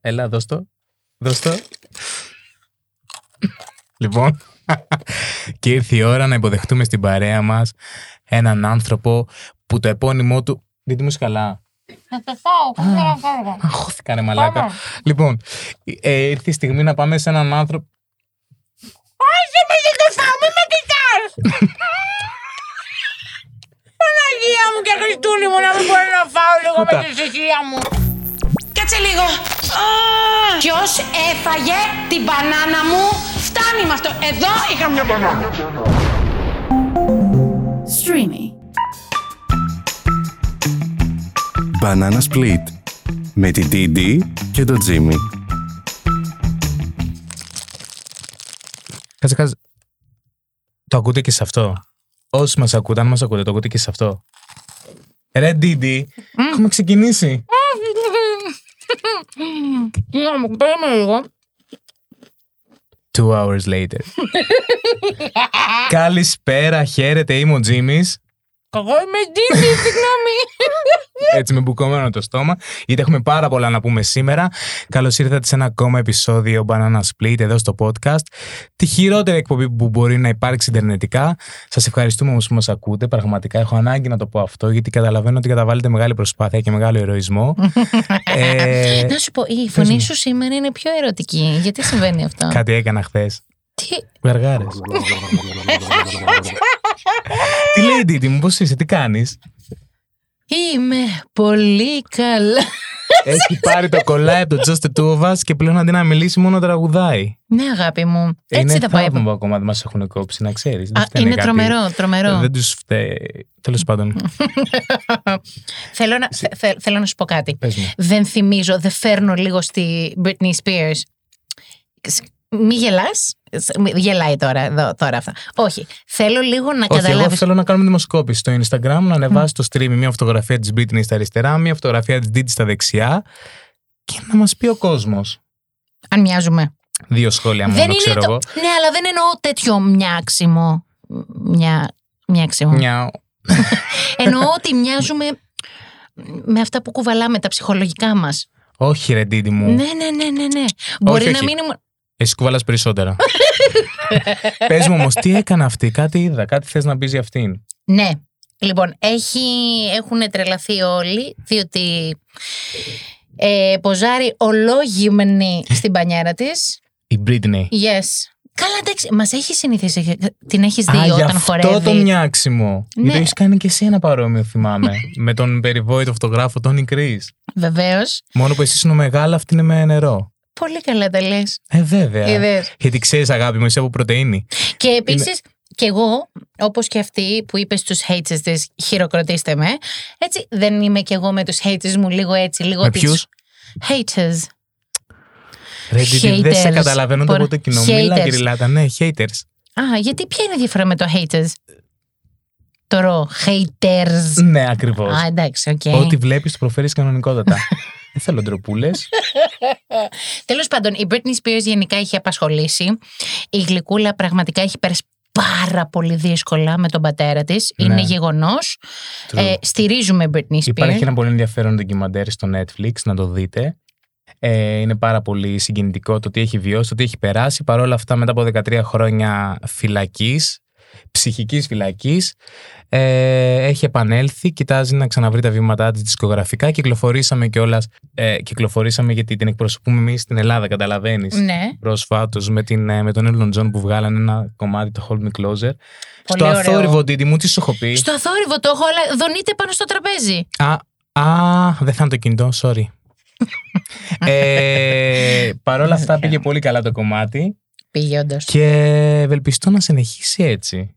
Έλα, δώσ' το. Δώσ' το. λοιπόν, και ήρθε η ώρα να υποδεχτούμε στην παρέα μας έναν άνθρωπο που το επώνυμό του... Δεν μου καλά. Να το φάω, δεν θέλω να φάω. Αγχώθηκα ρε μαλάκα. Πάμε. Λοιπόν, ε, ήρθε η στιγμή να πάμε σε έναν άνθρωπο... Όχι, με δεν το φάω, μην με κοιτάς. Παναγία μου και Χριστούλη μου να μην μπορώ να φάω λίγο με Κοίτα. τη συγχύα μου. Κάτσε λίγο. Ποιος έφαγε την μπανάνα μου. Φτάνει με αυτό. Εδώ είχα μια μπανάνα. Streamy. Banana Split με την Didi και τον Jimmy. Κάτσε, κάτσε. Το ακούτε και σε αυτό; Όσοι μας ακούτε, αν μας ακούτε, το ακούτε και σε αυτό. Ρε Ντίντι, έχουμε ξεκινήσει. Να μου παίρνουμε λίγο. Two hours later. Καλησπέρα, χαίρετε, είμαι ο Τζίμις. Εγώ είμαι Τζίμι, συγγνώμη. Έτσι με μπουκωμένο το στόμα, γιατί έχουμε πάρα πολλά να πούμε σήμερα. Καλώς ήρθατε σε ένα ακόμα επεισόδιο Banana Split εδώ στο podcast. Τη χειρότερη εκπομπή που μπορεί να υπάρξει ιντερνετικά. Σας ευχαριστούμε όμω που μας ακούτε. Πραγματικά έχω ανάγκη να το πω αυτό, γιατί καταλαβαίνω ότι καταβάλλετε μεγάλη προσπάθεια και μεγάλο ηρωισμό. ε, Να σου πω, η φωνή μου. σου σήμερα είναι πιο ερωτική. Γιατί συμβαίνει αυτό; κάτι έκανα χθες. Τι; Γαργάρε. τι λέει η Ντίτι μου, πώς είσαι, τι κάνεις; Είμαι πολύ καλά. Έχει πάρει το κολλάι από το Just the Two of Us και πλέον αντί να μιλήσει μόνο τραγουδάει. Ναι, αγάπη μου. Έτσι είναι τα πάει. θαύμα που ακόμα δεν μας έχουν κόψει, να ξέρεις. Α, είναι τρομερό, τρομερό. Δεν τους φταίει. Τέλος πάντων. θέλω, να, θε- θε- θέλω να σου πω κάτι. Πες μου. Δεν θυμίζω, δεν φέρνω λίγο στη Britney Spears. Σ- Μη γελάς. Σ- μη- Γελάει τώρα, εδώ, τώρα αυτά. Όχι. Θέλω λίγο να Όχι, εγώ καταλάβεις. θέλω να κάνουμε δημοσκόπηση στο Instagram, να ανεβάσει το stream μια φωτογραφία της Britney στα αριστερά, μια φωτογραφία της Didi στα δεξιά και να μας πει ο κόσμος. Αν μοιάζουμε. Δύο σχόλια μόνο, δεν είναι ξέρω το... εγώ. Ναι, αλλά δεν εννοώ τέτοιο μοιάξιμο. Μια... Μοιάξιμο. Μια... Εννοώ ότι μοιάζουμε με αυτά που κουβαλάμε, τα ψυχολογικά μας. Όχι, ρε Didi μου. Ναι, ναι, ναι, ναι, ναι. Μπορεί να όχι. μην ήμουν... Εσύ κουβαλάς περισσότερα. Πες μου όμως, τι έκανε αυτή, κάτι είδα, κάτι θες να πεις για αυτήν. Ναι. Λοιπόν, έχει, έχουν τρελαθεί όλοι, διότι ε, ποζάρει ολόγυμνη στην πανιέρα της. Η Britney. Yes. Καλά, εντάξει, μας έχει συνηθίσει. Την έχεις δει Α, γι' όταν αυτό χορεύει. το μοιάξιμο. Ναι. Γιατί έχεις κάνει και εσύ ένα παρόμοιο, θυμάμαι. με τον περιβόητο φωτογράφο Τόνι Κρι. Βεβαίως. Μόνο που εσύ είναι μεγάλα, αυτή είναι με νερό. Πολύ καλά τα λες. Ε, βέβαια. Είδες. Γιατί ξέρεις, αγάπη μου, είσαι από πρωτενη. Και επίσης, και εγώ, όπως και αυτή που είπες στους haters της χειροκροτήστε με, έτσι δεν είμαι και εγώ με τους haters μου λίγο έτσι, λίγο Με της- ποιους; Haters. Ρε, Ντίτι, δεν σε Haters. καταλαβαίνω το Πορ- πρώτο κοινό. Μίλα, haters. γυριλάτα. Ναι, haters. Α, γιατί ποια είναι η διαφορά με το haters; Το ρο, haters. Ναι, ακριβώς. Α, εντάξει, οκ. Ό,τι βλέπεις, το προφέρεις κανονικότατα. Δεν θέλω ντροπούλε. Τέλος πάντων, η Britney Spears γενικά έχει απασχολήσει. Η γλυκούλα πραγματικά έχει πέρασει πάρα πολύ δύσκολα με τον πατέρα της. Ναι. Είναι γεγονός. Ε, στηρίζουμε Britney Spears. Υπάρχει ένα πολύ ενδιαφέρον ντοκιμαντέρ στο Netflix, να το δείτε. Ε, είναι πάρα πολύ συγκινητικό το τι έχει βιώσει, το τι έχει περάσει. Παρ' όλα αυτά, μετά από 13 χρόνια φυλακής, ψυχικής φυλακής, ε, έχει επανέλθει, κοιτάζει να ξαναβρει τα βήματά της δισκογραφικά. Κυκλοφορήσαμε κιόλας. Ε, κυκλοφορήσαμε γιατί την εκπροσωπούμε εμείς στην Ελλάδα, καταλαβαίνεις. Ναι. Πρόσφατο με, την, ε, με τον Elton John που βγάλανε ένα κομμάτι, το Hold Me Closer. Στο ωραίο. αθόρυβο, Τίτι μου, τις σου έχω πει. Στο αθόρυβο το έχω, αλλά δονείται πάνω στο τραπέζι. Α, α, δεν θα είναι το κινητό, sorry. ε, Παρ' όλα αυτά πήγε πολύ καλά το κομμάτι Πήγε όντω. και ευελπιστώ να συνεχίσει έτσι.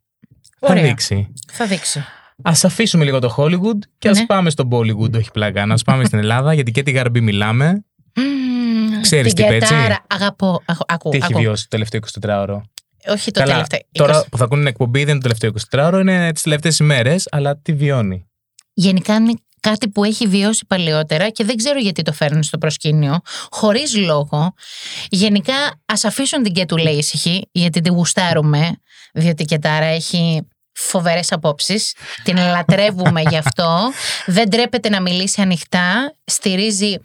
Θα Ωραία. δείξει. Θα δείξω. Α αφήσουμε λίγο το Hollywood και ας Ναι. πάμε στο Bollywood, όχι πλάκα. Να πάμε στην Ελλάδα, γιατί και τη γαρμπή μιλάμε. Μμμ, Ξέρεις την τι πέτσει; κετάρα. Αγαπώ. Ακού, ακού, Τι έχει ακού. βιώσει το τελευταίο 24ωρο. Όχι το Καλά, τελευταίο. τώρα 20. που θα ακούνε την εκπομπή δεν είναι το τελευταίο 24ωρο, είναι τις τελευταίες ημέρες, αλλά τι βιώνει; Γενικά είναι κάτι που έχει βιώσει παλαιότερα και δεν ξέρω γιατί το φέρνουν στο προσκήνιο, χωρίς λόγο. Γενικά, ας αφήσουν την Κέτου λέει ησυχή, γιατί την γουστάρουμε, διότι η Κετάρα έχει φοβερές απόψεις. Την λατρεύουμε γι' αυτό. Δεν τρέπεται να μιλήσει ανοιχτά. Στηρίζει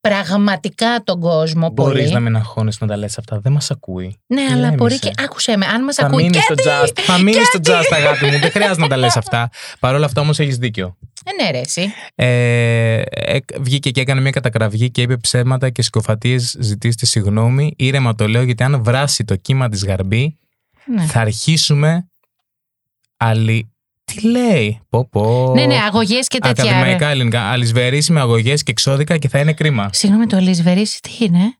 πραγματικά τον κόσμο Μπορείς πολύ. να μην αγχώνει να τα λες αυτά. Δεν μας ακούει. Ναι, αλλά Ηρέμησε. μπορεί και. Άκουσε με, αν μας Θα ακούει. μείνεις στο και just. Θα μείνεις στο just, αγάπη μου. Δεν χρειάζεται να τα λες αυτά. Παρ' όλα αυτά όμως έχεις δίκιο. Ε, ναι, ρε, εσύ. Ε, ε, βγήκε και έκανε μια κατακραυγή και είπε ψέματα και συκοφατίες. Ζητήστε συγγνώμη. Ήρεμα το λέω γιατί αν βράσει το κύμα της γαρμπή, Ναι. θα αρχίσουμε. Αλλη... Τι λέει, πω πω. Ναι, ναι, αγωγές και τέτοια. ρε. Ακαδημαϊκά ελληνικά. Αλυσβερίσει με αγωγές και εξώδικα και θα είναι κρίμα. Συγγνώμη, το αλυσβερίσι τι είναι;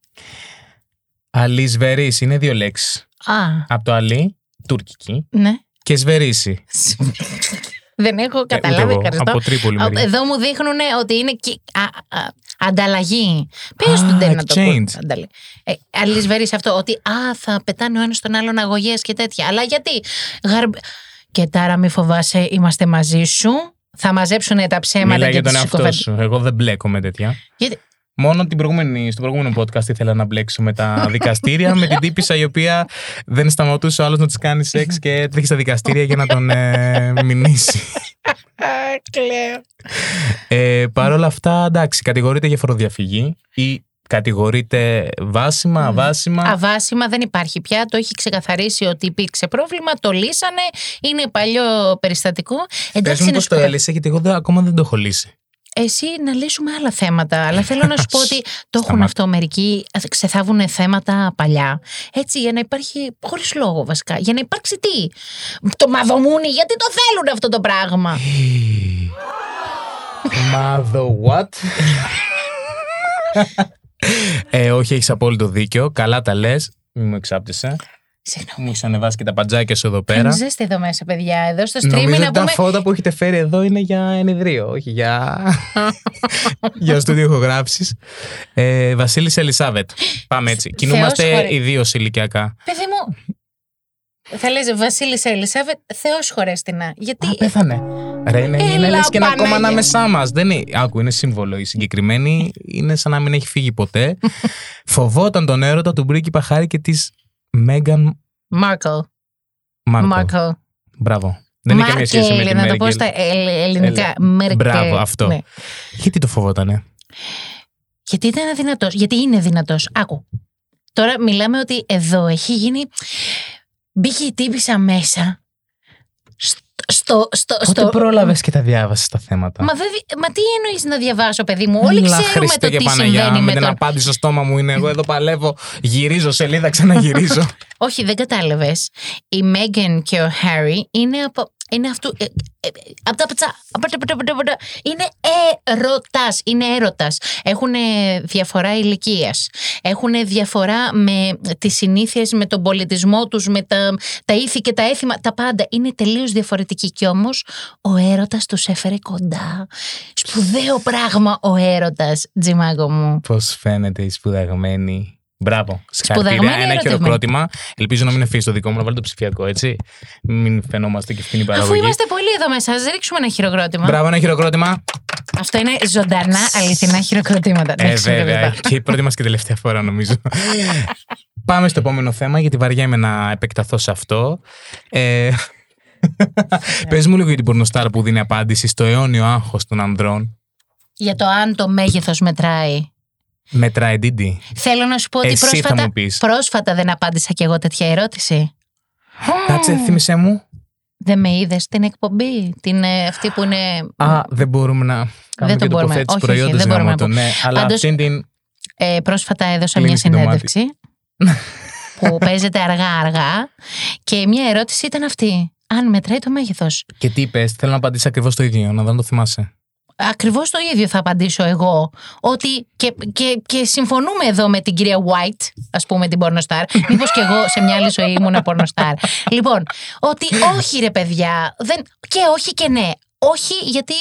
Αλυσβερίσει είναι δύο λέξεις. Α, Από το αλή, τουρκική, ναι. και σβερίσει. Δεν έχω Ε, ούτε καταλάβει. εγώ, Ευχαριστώ. Από τρίπολη Α, μεριά. Εδώ μου δείχνουν ότι είναι κι- α, α, ανταλλαγή. Πες Α, του Ντέν να το πω. exchange. Ανταλλη- Ε, αλυσβερείς αυτό, ότι α, θα πετάνε ο ένας τον άλλον αγωγές και τέτοια. Αλλά γιατί; Γαρμπ... Και τάρα, μη φοβάσαι, είμαστε μαζί σου. Θα μαζέψουν τα ψέματα Μιλάει και για τον τις εαυτό συκοφαντίες. σου. Εγώ δεν μπλέκω με τέτοια. Γιατί- Μόνο την προηγούμενη, στο προηγούμενο podcast ήθελα να μπλέξω με τα δικαστήρια, με την τύπησα η οποία δεν σταματούσε ο άλλος να της κάνει σεξ και έτρεχε στα δικαστήρια για να τον ε, μηνύσει. Κλαίω. Ε, Παρ' όλα αυτά, εντάξει, κατηγορείται για φοροδιαφυγή ή κατηγορείται βάσιμα, αβάσιμα; Αβάσιμα δεν υπάρχει πια. Το έχει ξεκαθαρίσει ότι υπήρξε πρόβλημα. Το λύσανε. Είναι παλιό περιστατικό. Πες Εντάξει, μου να πώς σου το πω κάτι. έλυσε, γιατί εγώ δεν- ακόμα δεν το έχω λύσει. Εσύ να λύσουμε άλλα θέματα. Αλλά θέλω να σου πω ότι το έχουν Σταμάτα. αυτό μερικοί. Ξεθάβουν θέματα παλιά. Έτσι, για να υπάρχει. χωρίς λόγο βασικά. Για να υπάρξει τι; Το μαδομούνι, γιατί το θέλουν αυτό το πράγμα; Μα the what? ε, όχι, έχεις απόλυτο δίκιο. Καλά τα λες. Μην μου εξάπτυσε. Συγγνώμη. Μου έχεις ανεβάσει και τα παντζάκια σου εδώ Κάνει πέρα. ζέστη εδώ μέσα, παιδιά; Εδώ στο stream Νομίζω να ότι τα πούμε. φώτα που έχετε φέρει εδώ είναι για ενιδρίο, όχι για, για στούντιο ηχογράφησης. Ε, Βασίλη Ελισάβετ. Πάμε έτσι. Κινούμαστε χωρέ. ιδίως ηλικιακά. Παιδί μου. Θα λες Βασίλης Ελισάβετ, Θεός χωρέστηνα. Γιατί. Α, πέθανε. Ρε, είναι, είναι Έλα, λες και ένα κόμμα Παναγία. ανάμεσά μας. Δεν είναι. Άκου, είναι σύμβολο. Η συγκεκριμένη είναι σαν να μην έχει φύγει ποτέ. Φοβόταν τον έρωτα του πρίγκιπα Χάρη και της Μέγαν Μάρκл. Μάρκο. Μάρκл. Μπράβο. Δεν έχει καμία σχέση με Μάρκελ, τη να το πω Μέρκελ. στα ελ- ελληνικά. Ελε- Μέρκελ. Μπράβο, αυτό. Ναι. Γιατί το φοβότανε; Γιατί ήταν αδυνατός. Γιατί είναι δυνατός. Άκου. Τώρα μιλάμε ότι εδώ έχει γίνει. Μπήκε η τύπησα μέσα. Στο. στο, στο, Πότε στο... πρόλαβες και τα διάβασες τα θέματα; Μα, δεν δι- μα τι εννοείς να διαβάσω, παιδί μου; Όλοι Έλα, ξέρουμε Χριστέ το και τι Παναγιά, συμβαίνει με με την τον. απάντηση στο στόμα μου είναι εγώ εδώ παλεύω, γυρίζω σελίδα, ξαναγυρίζω. Όχι, δεν κατάλαβες. Η Μέγαν και ο Χάρι είναι από. Είναι αυτού. Ε, ε, ε, απ' τα πατσά. απ' τα- πατα- πατα- πατα. Είναι έρωτας. Είναι έρωτας. Έχουν διαφορά ηλικίας. Έχουν διαφορά με τις συνήθειες, με τον πολιτισμό τους, με τα, τα ήθη και τα έθιμα. Τα πάντα. Είναι τελείως διαφορετικοί. Κι όμως ο έρωτας τους έφερε κοντά. Σπουδαίο πράγμα ο έρωτας, τζιμάγκο μου. Πώς φαίνεται η σπουδαγμένη; Μπράβο. Σπουδαγμένη Συγχαρητήρια. Ένα ερωτευμένη. χειροκρότημα. Ελπίζω να μην αφήσει το δικό μου, να βάλει το ψηφιακό, έτσι. Μην φαινόμαστε και ευθύνη Αφού παραγωγή. είμαστε πολλοί εδώ μέσα, ας ρίξουμε ένα χειροκρότημα. Μπράβο, ένα χειροκρότημα. Αυτό είναι ζωντανά αληθινά χειροκροτήματα. Ε, Εντάξει, βέβαια. ευχαριστώ. και η πρώτη μας και τελευταία φορά, νομίζω. Πάμε στο επόμενο θέμα, γιατί βαριέμαι να επεκταθώ σε αυτό. Ε, Πες μου λίγο για την πορνοστάρα που δίνει απάντηση στο αιώνιο άγχος των ανδρών. Για το αν το μέγεθος μετράει. Μετράει Ντίντι. Θέλω να σου πω ότι Εσύ θα πρόσφατα, μου πεις. πρόσφατα δεν απάντησα κι εγώ τέτοια ερώτηση. Κάτσε, θύμισέ μου. Δεν με είδες την εκπομπή, την, ε, αυτή που είναι. Α, δεν μπορούμε να κάνουμε το και μπορούμε. τοποθέτηση Όχι, όχι, προϊόντος δεν μπορούμε γάμο να το, ναι. Αλλά Πάντως- αυτήν την... Ε, πρόσφατα έδωσα Κλείνεις μια το μάτι. συνέντευξη που παίζεται αργά-αργά και μια ερώτηση ήταν αυτή. Αν μετράει το μέγεθος. Και τι είπες, θέλω να απαντήσεις ακριβώς το ίδιο, να δω αν το θυμάσαι. Ακριβώς το ίδιο θα απαντήσω εγώ. Ότι και, και, και συμφωνούμε εδώ με την κυρία White, ας πούμε, την πορνοστάρ. Μήπως και εγώ σε μια άλλη ζωή ήμουν πορνοστάρ. λοιπόν, ότι όχι ρε παιδιά. Δεν, και όχι και ναι. Όχι γιατί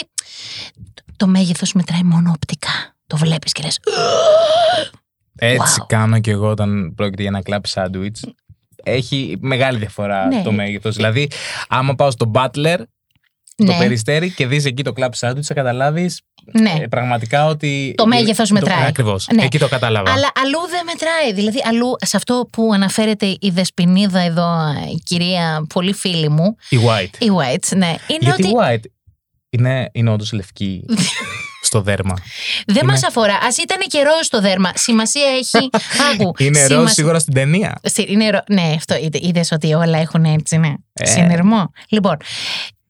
το μέγεθος μετράει μόνο οπτικά. Το βλέπεις και λες. Έτσι Wow. κάνω και εγώ όταν πρόκειται για ένα κλαπ σάντουιτς. Έχει μεγάλη διαφορά Ναι. το μέγεθος. Δηλαδή, άμα πάω στο Butler, το Ναι, περιστέρι και δεις εκεί το κλαπ σάντουιτς, θα καταλάβεις ναι. ε, πραγματικά ότι... Το μέγεθος μετράει. Ακριβώς. Ναι. Εκεί το κατάλαβα. Αλλά αλλού δεν μετράει. Δηλαδή, αλλού σε αυτό που αναφέρεται η Δεσποινίδα εδώ, η κυρία, πολύ φίλη μου, Η White. η White, ναι, είναι Γιατί ότι. η White είναι, είναι όντως λευκή στο δέρμα. Δεν Είναι- μας αφορά. Α ήταν και ροζ στο δέρμα. Σημασία έχει. Άκου. Είναι ροζ σημασ- σίγουρα στην ταινία. Στη- Είναι ρο... Ναι, αυτό είδε ότι όλα έχουν έτσι, ναι. Ε. Συνειρμό. Λοιπόν,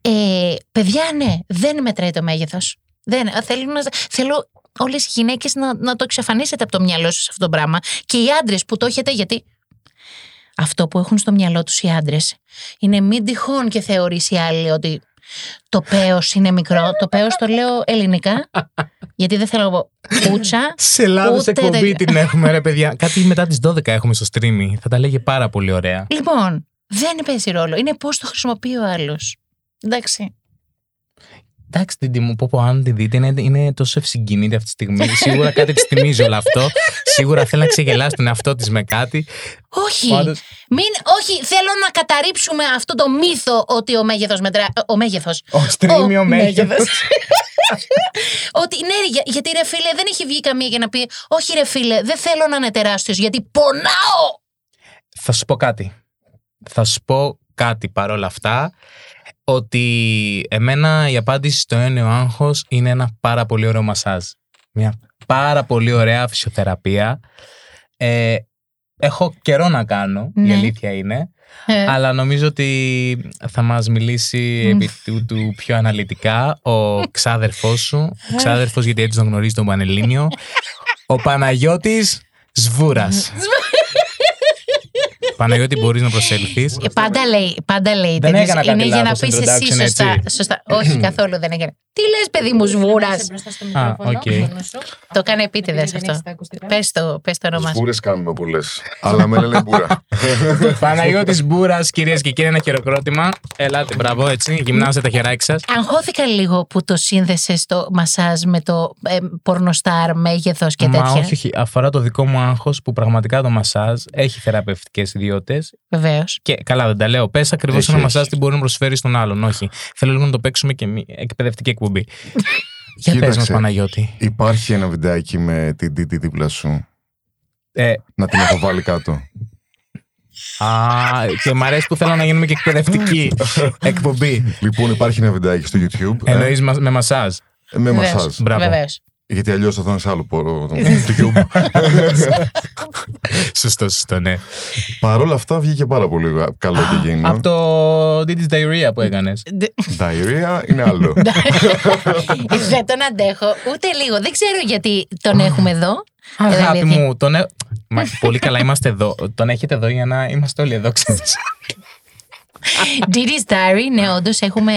ε, παιδιά, ναι, δεν μετράει το μέγεθος. Δεν, α, θέλω, να, θέλω όλες οι γυναίκες να, να το εξαφανίσετε από το μυαλό σας αυτό το πράγμα και οι άντρες που το έχετε γιατί αυτό που έχουν στο μυαλό τους οι άντρες είναι μην τυχόν και θεωρήσει η άλλη ότι το πέος είναι μικρό. Το πέος το λέω ελληνικά γιατί δεν θέλω να πω πούτσα. Σε λάθος Ούτε εκπομπή δεν- την έχουμε, ρε παιδιά. Κάτι μετά τις 12 έχουμε στο streaming. Θα τα λέγε πάρα πολύ ωραία. Λοιπόν, δεν παίζει ρόλο. Είναι πώς το χρησιμοποιεί ο άλλος. Εντάξει. Εντάξει, την τιμή πω, πω αν τη δείτε, είναι, είναι τόσο ευσυγκινήτη αυτή τη στιγμή. Σίγουρα κάτι της θυμίζει όλο αυτό. Σίγουρα θέλει να ξεγελάσει τον εαυτό της με κάτι. Όχι. Πάντως, Μην, όχι, θέλω να καταρρύψουμε αυτό το μύθο ότι ο μέγεθος μετρά. Ο μέγεθος. ο στρίμιο Ο μέγεθος. μέγεθος. ότι ναι, ρε, για- γιατί ρε φίλε δεν έχει βγει καμία για να πει Όχι, ρε φίλε, δεν θέλω να είναι τεράστιος γιατί πονάω. Θα σου πω κάτι. Θα σου πω κάτι παρόλα αυτά. Ότι εμένα η απάντηση στο έννοιο άγχος είναι ένα πάρα πολύ ωραίο μασάζ. Μια πάρα πολύ ωραία φυσιοθεραπεία. Ε, έχω καιρό να κάνω, η Ναι. αλήθεια είναι. Ε, Αλλά νομίζω ότι θα μας μιλήσει Μμ. επί του, του πιο αναλυτικά ο ξάδερφός σου, ο ξάδερφος γιατί έτσι τον γνωρίζει τον Πανελλήνιο, ο Παναγιώτης Σβούρας. Παναγιώτη μπορείς να προσέλθεις. ε, πάντα λέει, πάντα λέει. Δεν τέτοιες- έκανα κάτι είναι για να λάθος πεις εσύ introduction, σωστά. έτσι. σωστά. Όχι, καθόλου δεν έκανε. Τι λες, παιδί μου, σβούρας; Α, οκ. Το έκανε επίτηδες αυτό. Πες το, πες το όνομά σου. Σπούρε κάνουμε πολλέ. Αλλά με λένε Μπούρα. Παναγιώτης Μπούρας, κυρίες και κύριοι, ένα χειροκρότημα. Ελάτε, μπράβο, έτσι, γυμνάστε τα χεράκια σας. Αγχώθηκα λίγο που το σύνδεσες στο μασάζ με το ε, πορνοστάρ μέγεθος και Μα τέτοια. όχι, όχι, αφορά το δικό μου άγχος που πραγματικά το μασάζ έχει θεραπευτικές ιδιότητες Βεβαίως. Και καλά, δεν τα λέω. Πες ακριβώς Έχει, ένα έχει. μασάζ τι μπορεί να προσφέρει στον άλλον. Όχι. Θέλω λίγο να το παίξουμε και μη εκπαιδευτική εκπομπή. Για πες μας, Κοίταξε. Παναγιώτη. Υπάρχει ένα βιντεάκι με την Τίτη δίπλα σου. Ε, Να την έχω βάλει κάτω. α, και μ' αρέσει που θέλω να γίνουμε και εκπαιδευτική εκπομπή. Λοιπόν, υπάρχει ένα βιντεάκι στο YouTube. ε, Εννοείς με μασάζ. με μασάζ. Μπράβο. Βεβαίως. Γιατί αλλιώς θα ήταν σε άλλο πόρο. το YouTube. Σωστό, σωστό, ναι. Παρ' όλα αυτά βγήκε πάρα πολύ καλό και γέννημα. Από το Did This Diarrhea που έκανες. Diarrhea είναι άλλο. Δεν τον αντέχω ούτε λίγο. Δεν ξέρω γιατί τον έχουμε εδώ. Αγάπη αλήθεια. μου, τον. ε- Μα, πολύ καλά είμαστε εδώ. Τον έχετε εδώ για να είμαστε όλοι εδώ, ξέρεις. Diddy's Diary, ναι, όντως έχουμε.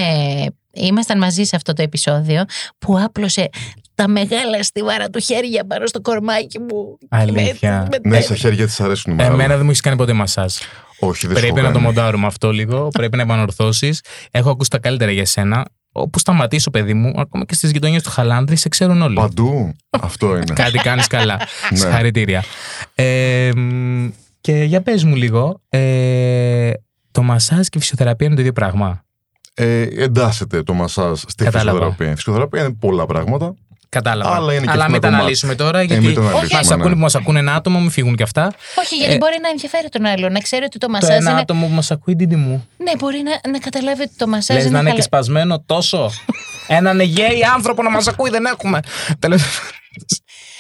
Ήμασταν μαζί σε αυτό το επεισόδιο που άπλωσε τα μεγάλα στιβάρα του χέρια πάνω στο κορμάκι μου. Αλήθεια. Με- με- ναι, στα χέρια της αρέσουν οι μεγάλοι. Εμένα δεν μου έχεις κάνει ποτέ μασάζ. Όχι, δεν σου Πρέπει έχω να το κάνει. μοντάρουμε αυτό λίγο. Πρέπει να επανορθώσεις. Έχω ακούσει τα καλύτερα για σένα. Όπου σταματήσω, παιδί μου, ακόμα και στις γειτονιές του Χαλάνδρη, σε ξέρουν όλοι. Παντού. Αυτό είναι. Κάτι κάνεις καλά. Ναι. Συγχαρητήρια. Ε, μ, και για πες μου λίγο, ε, το μασάζ και η φυσιοθεραπεία είναι το ίδιο πράγμα; Ε, εντάσσεται το μασάζ στη Κατάλαβα. φυσιοθεραπεία. Η φυσιοθεραπεία είναι πολλά πράγματα. Κατάλαβα. Αλλά είναι και Αλλά αυτό μην ένα τα κομμάτι. αναλύσουμε τώρα, Ε, γιατί μην το αναλύσουμε, μας ναι. ακούνε που μας ακούνε ένα άτομο, μην φύγουν και αυτά. Όχι, γιατί Ε, μπορεί να ενδιαφέρει τον άλλο. Να ξέρει ότι το Το μασάζ ένα είναι. άτομο που μας ακούει, Ντίντι μου. Ναι, μπορεί να, να καταλάβει ότι το μασάζ Λες είναι. να είναι και χαλα- σπασμένο τόσο. Έναν γέι άνθρωπο να μας ακούει δεν έχουμε.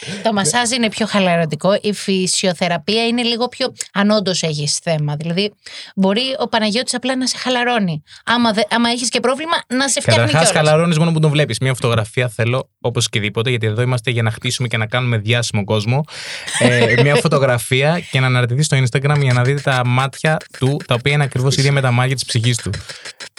Τέλος- Το μασάζ είναι πιο χαλαρωτικό. Η φυσιοθεραπεία είναι λίγο πιο. Αν όντως έχεις θέμα. Δηλαδή, μπορεί ο Παναγιώτης απλά να σε χαλαρώνει. Άμα, δε, άμα έχεις και πρόβλημα, να σε φτιάχνει Καταρχάς, κιόλας. χαλαρώνεις μόνο που τον βλέπεις. Μια φωτογραφία θέλω όπως και δίποτε, γιατί εδώ είμαστε για να χτίσουμε και να κάνουμε διάσημο κόσμο. Ε, μια φωτογραφία και να αναρτηθεί στο Instagram για να δείτε τα μάτια του, τα οποία είναι ακριβώς ίδια με τα μάτια της ψυχής του.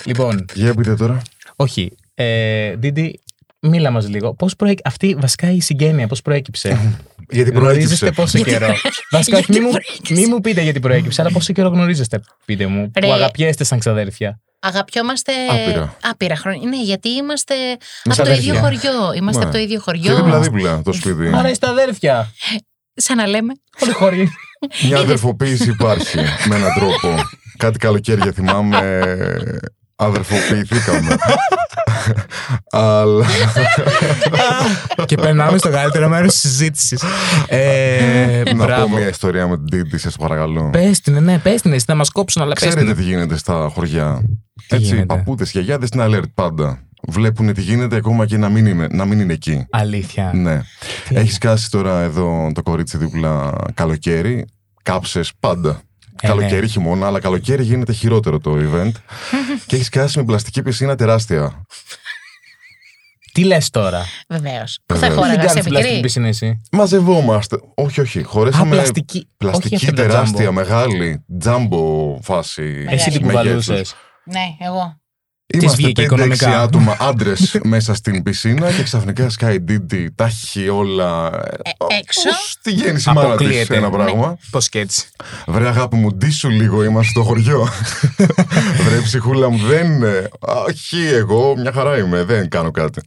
Λοιπόν, Για πείτε τώρα. όχι. Ε, Ντίντι, μίλα μας λίγο. Πώς προέκυψε. Αυτή βασικά η συγγένεια, πώς προέκυψε. Γιατί Γνωρίζεστε προέκυψε. πόσο καιρό. Βασικά, όχι, Γιατί μη μου, προέκυψε. μη μου πείτε γιατί προέκυψε, αλλά πόσο καιρό γνωρίζεστε, πείτε μου. Ρε. Που αγαπιέστε σαν ξαδέρφια. Αγαπιόμαστε Άπειρα. άπειρα χρόνια. Ναι, γιατί είμαστε Με από το ίδιο αδέρφια. χωριό. Είμαστε Ναι. από το ίδιο Και χωριό. δίπλα-δίπλα το σπίτι. Άρα είστε αδέρφια. Σαν να λέμε. Όλοι χώροι. Μια αδερφοποίηση υπάρχει με έναν τρόπο. Κάτι καλοκαίρια θυμάμαι. Αδερφοποιηθήκαμε. Αλλά. και περνάμε στο καλύτερο μέρος της συζήτησης. Ε, Να πω μπράβο. μια ιστορία με την Τίτη, σας παρακαλώ. Πες την, ναι, πες την, εσύ να μας κόψουν, αλλά πες Ξέρετε την. τι γίνεται στα χωριά. Έτσι, γίνεται; παππούδε και γιάδε είναι alert πάντα. Βλέπουν τι γίνεται ακόμα και να μην είναι, να μην είναι εκεί. Αλήθεια. Ναι. Έχεις κάσει τώρα εδώ το κορίτσι δίπλα καλοκαίρι. Κάψες πάντα. Ε, καλοκαίρι, χειμώνα, αλλά καλοκαίρι γίνεται χειρότερο το event. και έχεις κάσει με πλαστική πισίνα τεράστια. Τι λες τώρα; Βεβαίως. Πού θα Βεβαίως. χώραγα, Δεν σε κάνεις πλαστική μικρή. πισίνα εσύ. Μαζευόμαστε. Όχι, όχι. Χωρέσαμε. Α, πλαστική. Όχι πλαστική αυτή τα τεράστια, jumbo. μεγάλη, τζάμπο φάση. Εσύ την μεγέθους. κουβαλούσες. Ναι, εγώ. Της βγήκε Είμαστε 5-6 οικονομικά. άτομα άντρες μέσα στην πισίνα και ξαφνικά σκάει Didi, τα έχει όλα. Ε, έξω. Πώς τη γέννηση η μάνα της Αποκλείεται. ένα πράγμα. Πώς και έτσι. Βρε αγάπη μου, ντύσου λίγο, είμαστε στο χωριό. Βρε ψυχούλα μου, δεν. ε, Όχι, εγώ μια χαρά είμαι, δεν κάνω κάτι.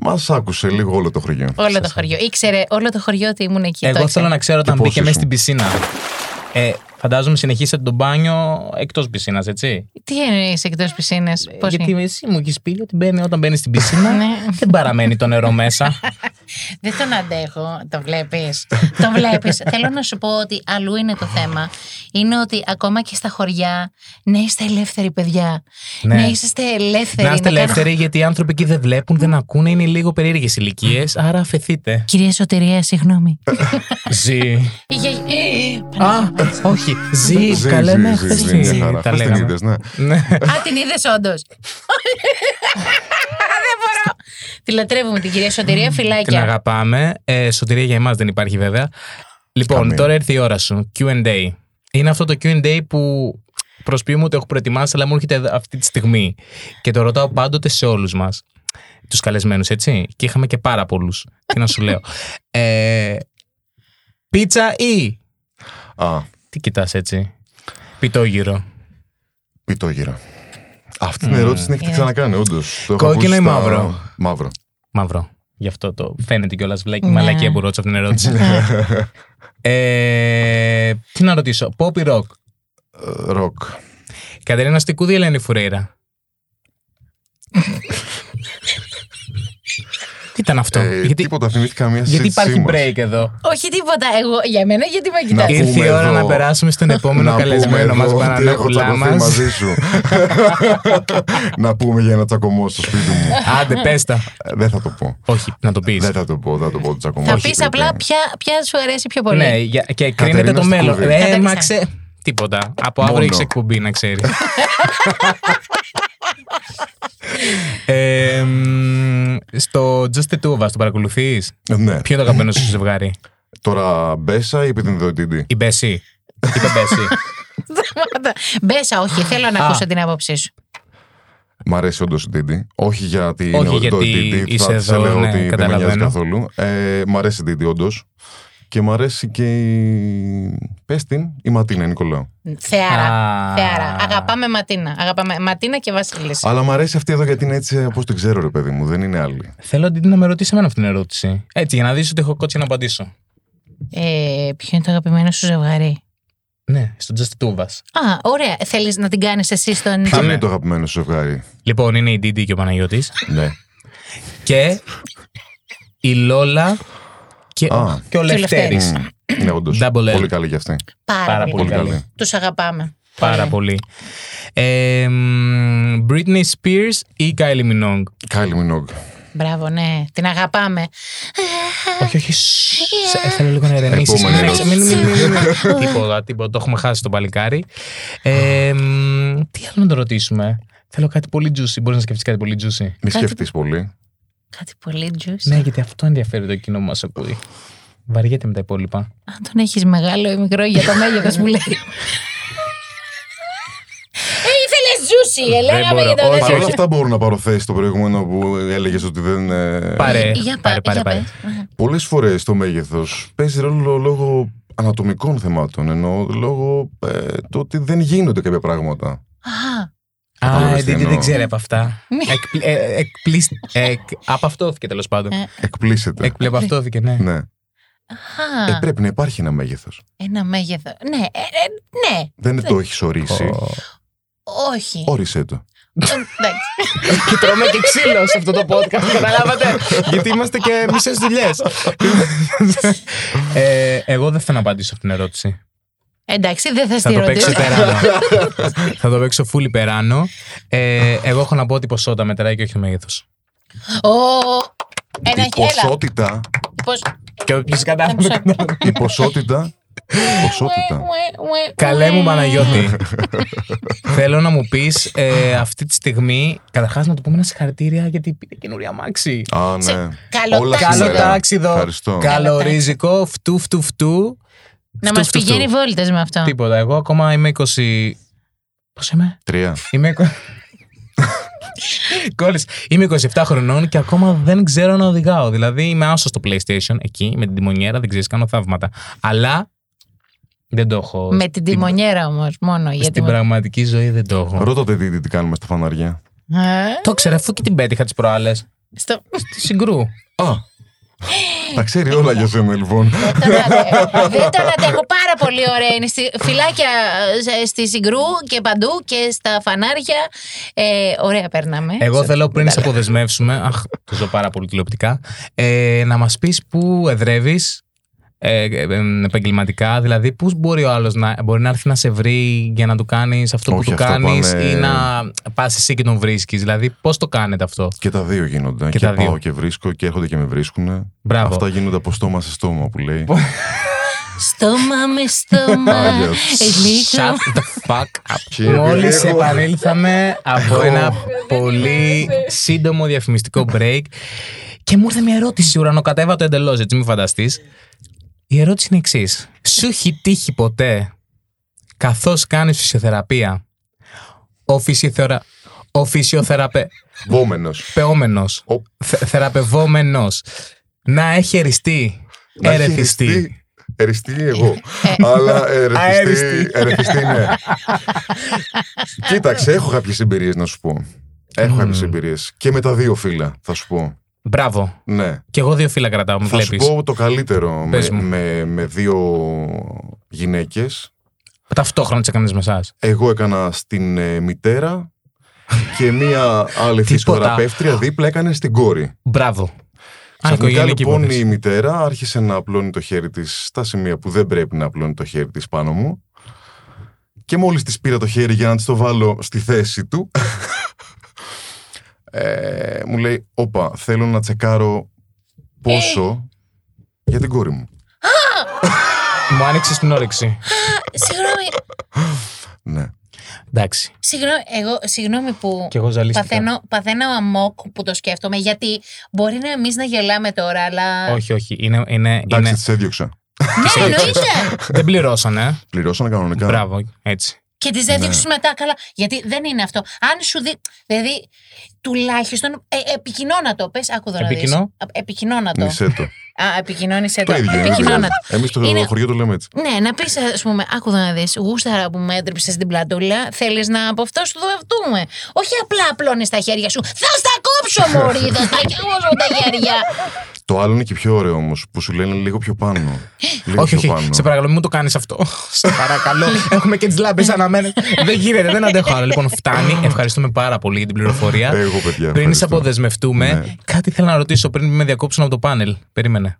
Μας άκουσε λίγο όλο το χωριό. Όλο το χωριό. Ήξερε όλο το χωριό ότι ήμουν εκεί. το Εγώ θέλω ήξερε. να ξέρω όταν Και μπήκε πόσες μέσα στην πισίνα. Ε, φαντάζομαι συνεχίσατε το μπάνιο εκτός πισίνας, έτσι. Τι εννοείς εκτός πισίνε. Πώς Ε, Γιατί εσύ μου έχεις πει ότι μπαίνει, όταν μπαίνει στην πισίνα Ναι. δεν παραμένει το νερό μέσα. Δεν τον αντέχω. Το βλέπεις. το βλέπεις. Θέλω να σου πω ότι αλλού είναι το θέμα. Είναι ότι ακόμα και στα χωριά να είστε ελεύθεροι, παιδιά. Ναι. Να είσαστε ελεύθεροι. να είστε κάνετε- ελεύθεροι γιατί οι άνθρωποι εκεί δεν βλέπουν, δεν ακούνε, είναι λίγο περίεργες ηλικίες, άρα αφαιθείτε. Κυρία Σωτηρία, συγγνώμη. Ζει. Η γιαγιά- Ε, Α, όχι. Ζει. Ζει, Καλέ ζει, με ζει, χθες ζει, την- μια χαρά. Τα Χθες την λέγαμε. είδες, ναι. Ναι. Α, την είδες όντως. Δεν μπορώ. Τη λατρεύουμε την κυρία Σωτηρία, Την φυλάκια. αγαπάμε. Ε, σωτηρία για εμάς δεν υπάρχει βέβαια. Λοιπόν, Καμία. τώρα ήρθε η ώρα σου. QA. Είναι αυτό το QA που προσποιούμε ότι έχω προετοιμάσει, αλλά μου έρχεται αυτή τη στιγμή. Και το ρωτάω πάντοτε σε όλους μας. Τους καλεσμένους, έτσι. Και είχαμε και πάρα πολλούς. Τι να σου λέω. Ε, πίτσα ή; Α, Τι κοιτάς έτσι; Πιτόγυρο. πιτόγυρα. Αυτή την ερώτηση την έχετε Ε. ξανακάνει, όντως. Κόκκινο ή μαύρο; Μαύρο. Μαύρο. Γι' αυτό το φαίνεται κιόλας. Βλέπει Ναι. μαλακία που ρώτησα αυτήν την ερώτηση. ε, τι να ρωτήσω. Pop ή rock; Ε, Ροκ. Κατερίνα Στικούδη ή Ελένη Φουρέιρα. Τι ήταν αυτό. Ε, γιατί Τίποτα, θυμήθηκα μια γιατί συζήτησή υπάρχει μας. break εδώ. Όχι τίποτα. Εγώ, για μένα, γιατί με Να κοιτάς. πούμε Ήρθε η ώρα εδώ- να περάσουμε στον επόμενο Να καλεσμένο πούμε μας εδώ ότι έχω Πανανόπουλά τσακωθεί μας. μαζί σου. να πούμε για ένα τσακωμό στο σπίτι μου. Άντε, πες τα. Ε, Δεν θα το πω. Όχι, να το πεις. Δεν θα το πω, θα το πω το τσακωμό. Θα στο πεις σπίτι. απλά ποια, ποια σου αρέσει πιο πολύ. Ναι, για- και κρίνεται Κατερίνα το μέλλον. Στικούδη. Ε, Κατερίνα. μα ξέ... Τίποτα. Από Μόνο. αύριο έχεις εκπομπή, να ξέρεις. ε, μ, στο Just the Two of Us το παρακολουθείς; Ε, Ναι. Ποιο είναι το αγαπημένο σου ζευγάρι, Τώρα Μπέσα ή επιδυνδοτήτη. η Μπέση. Είπε Μπέση. Μπέσα, όχι, θέλω να Α. ακούσω την άποψή σου. Μ' αρέσει όντως η Τίντι. Όχι γιατί είναι Όχι ο γιατί το Τίντι. είσαι Θα της εδώ, έλεγα ναι, ότι δεν με καταλαβαίνω. νοιάζει καθόλου. Ε, μ' αρέσει η Τίντι, όντως. Και μ' αρέσει και η. Πες την, η Ματίνα Νικολάου. Θεάρα. Α. Θεάρα. Αγαπάμε Ματίνα. Αγαπάμε Ματίνα και Βασίλη. Αλλά μ' αρέσει αυτή εδώ γιατί είναι έτσι όπω την ξέρω, ρε παιδί μου. Δεν είναι άλλη. Θέλω την να με ρωτήσει εμένα αυτή την ερώτηση. Έτσι, για να δεις ότι έχω κότσι να απαντήσω. Ε, ποιο είναι το αγαπημένο σου ζευγάρι; Ναι, στο Just the Two of Us. Α, ωραία. Θέλεις να την κάνεις εσύ στον. Ποιο Πάμε. είναι το αγαπημένο σου ζευγάρι; Λοιπόν, είναι η Ντίντι και ο Παναγιώτης. Ναι. και η Λόλα και, Α. και ο Και ο Λευτέρης. Λευτέρης. Μμ. Ναι, όντως. Double L. Πολύ καλή κι αυτή. Πάρα, Πάρα πολύ. πολύ καλή. καλή. Τους αγαπάμε. Πάρα πολύ. Ε, μ, Britney Spears ή Kylie Minogue; Κάιλι Μινόγκ. Μπράβο, ναι. Την αγαπάμε. όχι, όχι. σ, σε- Θέλω λίγο να ηρεμήσεις. Επόμενη Μην- ερώτηση. μην- μην- μην- μην- Τίποτα, τίποτα. Το έχουμε χάσει το παλικάρι. Ε, μ, τι άλλο να το ρωτήσουμε; Θέλω κάτι πολύ juicy. Μπορείς να σκεφτείς κάτι πολύ juicy. Μη Κάτι- σκεφτείς πολύ. Κάτι πολύ juicy. Ναι, γιατί αυτό ενδιαφέρει το κοινό που μας ακούει. Βαριέται με τα υπόλοιπα. Αν τον έχεις μεγάλο ή μικρό για το μέγεθος μου λέει. Ε, ήθελε ζούσι, Ελένα, μπορώ. μέγεθο. Όχι, δεν Παρ' όλα όχι. αυτά μπορώ να πάρω θέση στο προηγούμενο που έλεγες ότι δεν. ε, Πάρε, Για πάρε, πά- πάρε, για πάρε. πες. Πολλές φορές το μέγεθος παίζει ρόλο λόγω ανατομικών θεμάτων. Ενώ λόγω ε, το ότι δεν γίνονται κάποια πράγματα. Α, Α, Κατάλαβες η τι Ντίντι δεν εννοώ. ξέρει από αυτά. Εκπλη- ε, εκπλήσ- εκ- Απαυτώθηκε τέλος πάντων. Ε. Εκπλήσεται. Εκπλεπαυτώθηκε, ναι. Ναι. α, Ε, πρέπει να υπάρχει ένα μέγεθος. ένα μέγεθο. Ναι, ε, ε, ναι, Δεν το έχεις ορίσει. Ω. όχι. Όρισε το. Ε, Εντάξει. Και τρώμε και ξύλος σε αυτό το podcast, καταλάβατε. Γιατί είμαστε και μισές δουλειές. ε, εγώ δεν θέλω να απαντήσω αυτήν την ερώτηση. Εντάξει, δεν θα Θα στη το παίξω ρωτήσω. υπεράνω. θα το παίξω full υπεράνω. Ε, εγώ έχω να πω ότι η ποσότητα μετράει και όχι το μέγεθος. Ω, Ένα Η έλα. ποσότητα, Πώς- Και όποιο κατάλαβε. Έμψα. η ποσότητα, ποσότητα. Ουε, ουε, Καλέ μου ουε. Παναγιώτη. Θέλω να μου πεις αυτή τη στιγμή, καταρχάς να του πούμε ένα συγχαρητήρια γιατί πήρε καινούρια μάξι. Α, Σε- ναι. καλό Όλα τάξιδο. Καλό σήμερα. τάξιδο. Ευχαριστώ. Καλορίζικο, φτού, φτού, φτού. Να Φτού, μας φτού, φτού. πηγαίνει βόλτες με αυτό. Τίποτα. Εγώ ακόμα είμαι 20. Πώς είμαι; Τρία. Είμαι. 20 Κόλλησε. Είμαι 27 χρονών και ακόμα δεν ξέρω να οδηγάω. Δηλαδή είμαι άσος στο PlayStation εκεί με την τιμονιέρα, δεν ξέρεις, κάνω θαύματα. Αλλά δεν το έχω. Με την τιμονιέρα όμως μόνο. Γιατί Στην μου- πραγματική ζωή δεν το έχω. Ρώτα τι, τι κάνουμε στα φανάρια. Ε, Το ξέρω, αφού και την πέτυχα τις προάλλες. στο- Στη συγκρού. Α, τα ξέρει όλα για σένα λοιπόν. Δεν τον αντέχω. Δεν τον αντέχω. Πάρα πολύ ωραία είναι. Στη- Φυλάκια ε, στη Συγκρού και παντού και στα φανάρια. Ε, ωραία περνάμε. Εγώ Σε- θέλω πριν δεν σε τα λέω. αποδεσμεύσουμε. Αχ, το ζω πάρα πολύ τηλεοπτικά. Ε, να μας πεις πού εδρεύεις ε, ε, ε, επαγγελματικά, δηλαδή πώς μπορεί ο άλλος να, μπορεί να έρθει να σε βρει για να του κάνεις αυτό Όχι, που του αυτό κάνεις πάνε- ή να πας εσύ και τον βρίσκεις. Δηλαδή, πώς το κάνετε αυτό; Και τα δύο γίνονται. Και Και, τα πάω δύο. και βρίσκω και έρχονται και με βρίσκουν. Μπράβο. Αυτά γίνονται από στόμα σε στόμα που λέει. Στόμα με στόμα. Άγιος. Λίγο. Shut the fuck up. Και Μόλις έχω- επανήλθαμε από ένα πολύ σύντομο διαφημιστικό break και μου ήρθε μια ερώτηση ουρανοκατέβατο εντελώς, έτσι μην φανταστείς. Η ερώτηση είναι εξής. Σου έχει τύχει ποτέ, καθώς κάνεις φυσιοθεραπεία, ο, φυσιοθερα... ο φυσιοθεραπε... Βόμενος. πεόμενος, Ο- θε- θεραπευόμενος, να έχει εριστεί, Να έχει ερεθιστεί. εριστεί- Εριστεί εγώ. Αλλά ερεθιστεί, Αεριστεί. ερεθιστεί ναι. Κοίταξε, έχω κάποιες εμπειρίες να σου πω. Έχω Μμμ. κάποιες εμπειρίες. Και με τα δύο φύλλα, θα σου πω. Μπράβο. Ναι. Και εγώ δύο φύλλα κρατάω, μου Θα σου βλέπεις. πω το καλύτερο Πες με, μου. με, με δύο γυναίκες. Ταυτόχρονα τις έκανες με εσάς. Εγώ έκανα στην ε, μητέρα και μία άλλη Τίποτα. φυσικοθεραπεύτρια δίπλα έκανε στην κόρη. Μπράβο. Α, Ξαφνικά οικογενειακή λοιπόν υπόθεση. η μητέρα άρχισε να απλώνει το χέρι της στα σημεία που δεν πρέπει να απλώνει το χέρι της πάνω μου και μόλις της πήρα το χέρι για να της το βάλω στη θέση του ε, μου λέει όπα θέλω να τσεκάρω πόσο για την κόρη μου. Μου άνοιξε την όρεξη. Συγγνώμη, Ναι. Εντάξει. συγγνώμη, εγώ, συγγνώμη που Και εγώ ζαλίστηκα. παθαίνω, παθαίνω αμόκ που το σκέφτομαι. Γιατί μπορεί να εμείς να γελάμε τώρα, αλλά. Όχι, όχι. Είναι, είναι, Εντάξει, είναι... τις έδιωξα. Ναι, εννοείται. Δεν πληρώσανε. Πληρώσανε κανονικά. Μπράβο, έτσι. Και τις έδιωξε μετά. Καλά. Γιατί δεν είναι αυτό. Αν σου δει. Δηλαδή, τουλάχιστον. Ε, επικοινώνα το. Πε, άκου εδώ να δεις. Επικοινώ; Α, Επικοινώνα το. Μισέ το. Α, επικοινώνησε το. Το ίδιο. είναι, Επικοινώνα δεν το. πειράζει. Εμείς στο Είναι- χωριό το λέμε έτσι. Ναι, να πεις, ας πούμε, άκου εδώ να δεις. Γούσταρα που με έτρεψες στην πλατούλα. Θέλεις να από αυτό σου το δευτούμε. Όχι απλά απλώνεις τα χέρια σου. Θα στα κόψω, Μωρή! θα στα κόψω τα χέρια. Το άλλο είναι και πιο ωραίο όμως, που σου λένε λίγο πιο πάνω. Λίγο όχι, πιο όχι. πάνω. Σε παρακαλώ, μην μου το κάνεις αυτό. Σε παρακαλώ. Έχουμε και τις λάμπες αναμένες. δεν γίνεται, δεν αντέχω άλλο. Λοιπόν, φτάνει. Ευχαριστούμε πάρα πολύ για την πληροφορία. Εγώ, παιδιά. πριν σε ευχαριστώ. αποδεσμευτούμε, Ναι. κάτι θέλω να ρωτήσω πριν με διακόψουν από το πάνελ. Περίμενε.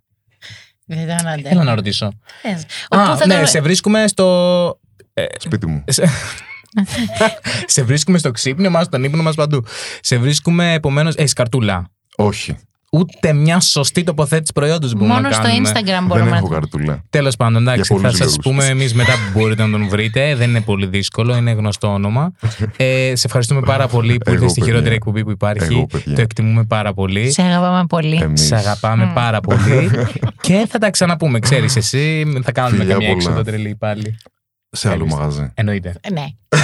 Δεν τον Θέλω αντέχω. να ρωτήσω. Θες. Α, Όπου θα ναι, τον- σε βρίσκουμε στο. ε, Σπίτι μου. σε... σε βρίσκουμε στο ξύπνιο μα, στον ύπνο μας παντού. Σε βρίσκουμε επομένως. Έχει καρτούλα. Όχι. Ούτε μια σωστή τοποθέτηση προϊόντος μπορούμε Μόνο να στο κάνουμε. Instagram Δεν μπορούμε έχω να. καρτούλα. Τέλος πάντων, εντάξει, Για θα πολλούς σας λόγους. πούμε εμείς μετά που μπορείτε να τον βρείτε. Δεν είναι πολύ δύσκολο, είναι γνωστό όνομα. Ε, σε ευχαριστούμε πάρα πολύ που Εγώ, ήρθε στη παιδιά. χειρότερη εκπομπή που υπάρχει. Εγώ, παιδιά. Το εκτιμούμε πάρα πολύ. Σε αγαπάμε πολύ. Εμείς. Σε αγαπάμε Μμ. πάρα πολύ. και θα τα ξαναπούμε, ξέρεις εσύ. Θα κάνουμε Φιλιά καμία πολλά. έξοδο τρελή πάλι. Σε άλλο Ευχαριστώ. μαγαζί. Εννοείται. Ναι.